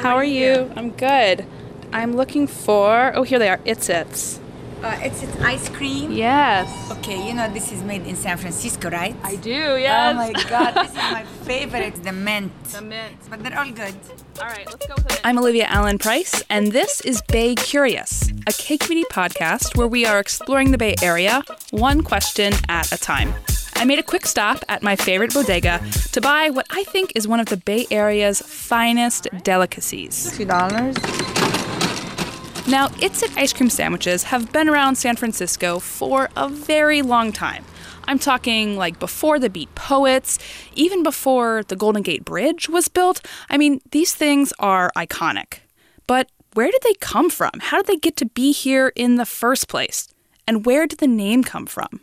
Hi, How are you? I'm good. I'm looking for. Oh, here they are. It's It's. Uh, it's, it's ice cream. Yes. Okay, you know this is made in San Francisco, right? I do. Yes. Oh my god, this is my favorite, the mint. The mint. But they're all good. All right, let's go with it. I'm Olivia Allen Price, and this is Bay Curious, a KQED podcast where we are exploring the Bay Area one question at a time. I made a quick stop at my favorite bodega to buy what I think is one of the Bay Area's finest delicacies. Two dollars. Now, It's It ice cream sandwiches have been around San Francisco for a very long time. I'm talking like before the Beat Poets, even before the Golden Gate Bridge was built. I mean, these things are iconic. But where did they come from? How did they get to be here in the first place? And where did the name come from?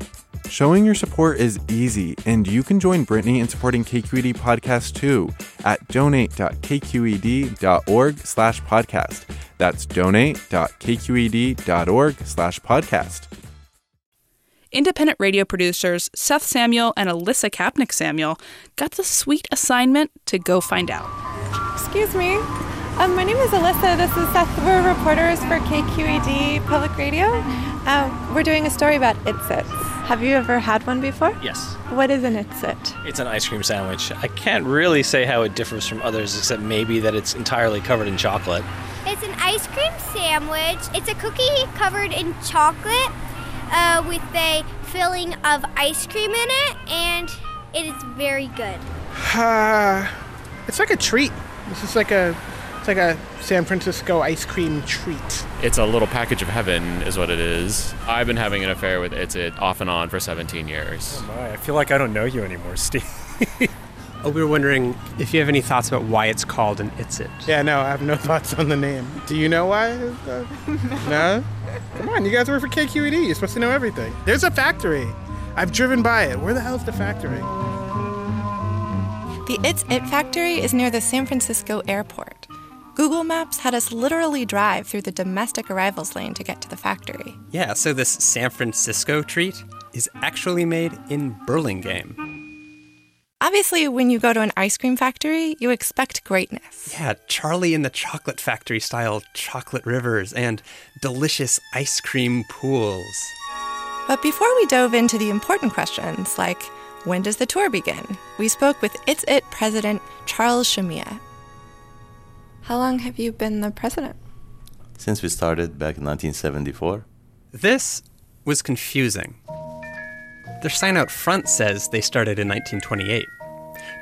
Showing your support is easy, and you can join Brittany in supporting KQED Podcast too at donate.kqed.org slash podcast. That's donate.kqed.org slash podcast. Independent radio producers Seth Samuel and Alyssa Kapnik Samuel got the sweet assignment to go find out. Excuse me. Um, my name is Alyssa. This is Seth. We're reporters for KQED Public Radio. Um, we're doing a story about It It. Have you ever had one before? Yes. What is an It's It? It's an ice cream sandwich. I can't really say how it differs from others, except maybe that it's entirely covered in chocolate. It's an ice cream sandwich. It's a cookie covered in chocolate uh, with a filling of ice cream in it, and it is very good. Uh, it's like a treat. This is like a it's like a San Francisco ice cream treat. It's a little package of heaven, is what it is. I've been having an affair with It's It off and on for 17 years. Oh my, I feel like I don't know you anymore, Steve. oh, we were wondering if you have any thoughts about why it's called an It's It. Yeah, no, I have no thoughts on the name. Do you know why? Uh, no? Come on, you guys work for KQED. You're supposed to know everything. There's a factory. I've driven by it. Where the hell's the factory? The It's It factory is near the San Francisco airport. Google Maps had us literally drive through the domestic arrivals lane to get to the factory. Yeah, so this San Francisco treat is actually made in Burlingame. Obviously, when you go to an ice cream factory, you expect greatness. Yeah, Charlie and the Chocolate Factory style chocolate rivers and delicious ice cream pools. But before we dove into the important questions like when does the tour begin, we spoke with It's It president Charles Shamieh. How long have you been the president? Since we started back in 1974. This was confusing. their sign out front says they started in 1928.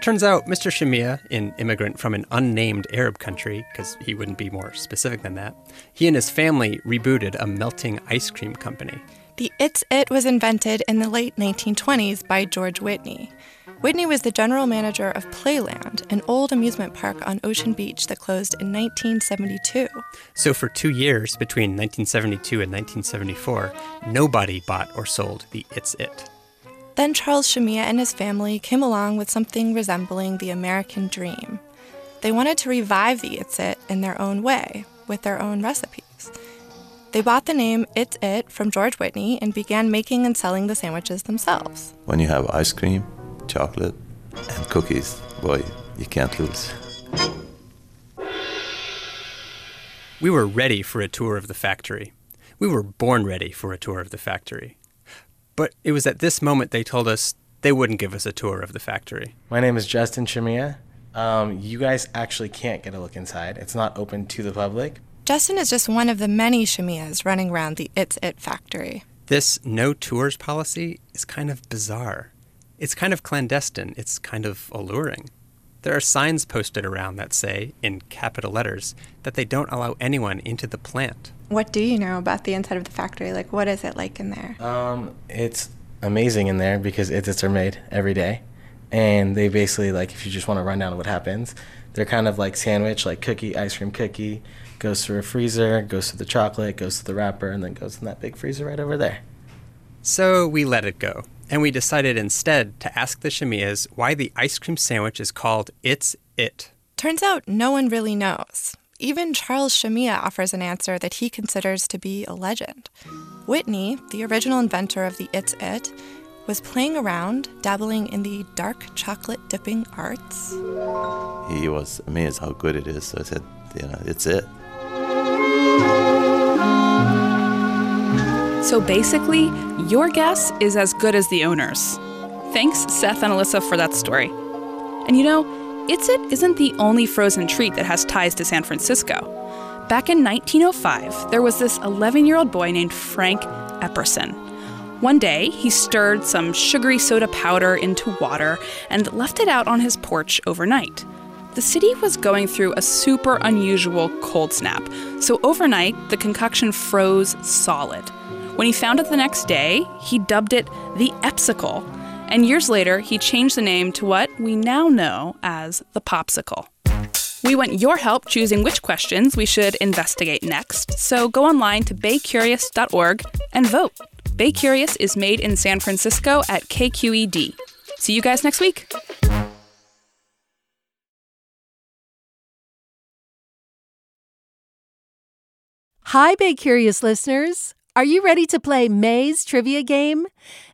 Turns out Mr. Shamieh, an immigrant from an unnamed Arab country, because he wouldn't be more specific than that, he and his family rebooted a melting ice cream company. The It's It was invented in the late 1920s by George Whitney. Whitney was the general manager of Playland, an old amusement park on Ocean Beach that closed in 1972. So for two years, between 1972 and 1974, nobody bought or sold the It's It. Then Charles Shamieh and his family came along with something resembling the American dream. They wanted to revive the It's It in their own way, with their own recipes. They bought the name It's It from George Whitney and began making and selling the sandwiches themselves. When you have ice cream, chocolate, and cookies, boy, you can't lose. We were ready for a tour of the factory. We were born ready for a tour of the factory. But it was at this moment they told us they wouldn't give us a tour of the factory. My name is Justin Shamieh. Um, you guys actually can't get a look inside. It's not open to the public. Justin is just one of the many Shamiehs running around the It's It factory. This no tours policy is kind of bizarre. It's kind of clandestine. It's kind of alluring. There are signs posted around that say, in capital letters, that they don't allow anyone into the plant. What do you know about the inside of the factory? Like, what is it like in there? Um, it's amazing in there because it's, it's are made every day, and they basically like if you just want to run down what happens, they're kind of like sandwich, like cookie, ice cream cookie, goes through a freezer, goes through the chocolate, goes to the wrapper, and then goes in that big freezer right over there. So we let it go, and we decided instead to ask the Shamiehs why the ice cream sandwich is called It's It. Turns out no one really knows. Even Charles Shamieh offers an answer that he considers to be a legend. Whitney, the original inventor of the It's It, was playing around, dabbling in the dark chocolate dipping arts. He was amazed how good it is, so I said, you know, it's it. So basically, your guess is as good as the owner's. Thanks, Seth and Alyssa, for that story. And you know, It's It isn't the only frozen treat that has ties to San Francisco. Back in 1905, there was this 11 year old boy named Frank Epperson. One day, he stirred some sugary soda powder into water and left it out on his porch overnight. The city was going through a super unusual cold snap, so overnight, the concoction froze solid. When he found it the next day, he dubbed it the Epsicle, and years later, he changed the name to what we now know as the Popsicle. We want your help choosing which questions we should investigate next, so go online to baycurious.org and vote. Bay Curious is made in San Francisco at KQED. See you guys next week. Hi, Bay Curious listeners. Are you ready to play May's trivia game?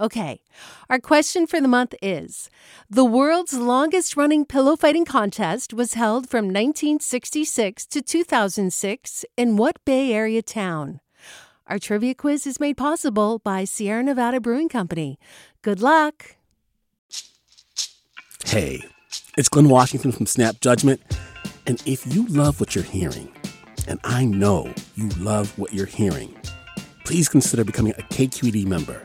Okay, our question for the month is The world's longest running pillow fighting contest was held from 1966 to 2006 in what Bay Area town? Our trivia quiz is made possible by Sierra Nevada Brewing Company. Good luck! Hey, it's Glenn Washington from Snap Judgment. And if you love what you're hearing, and I know you love what you're hearing, please consider becoming a KQED member.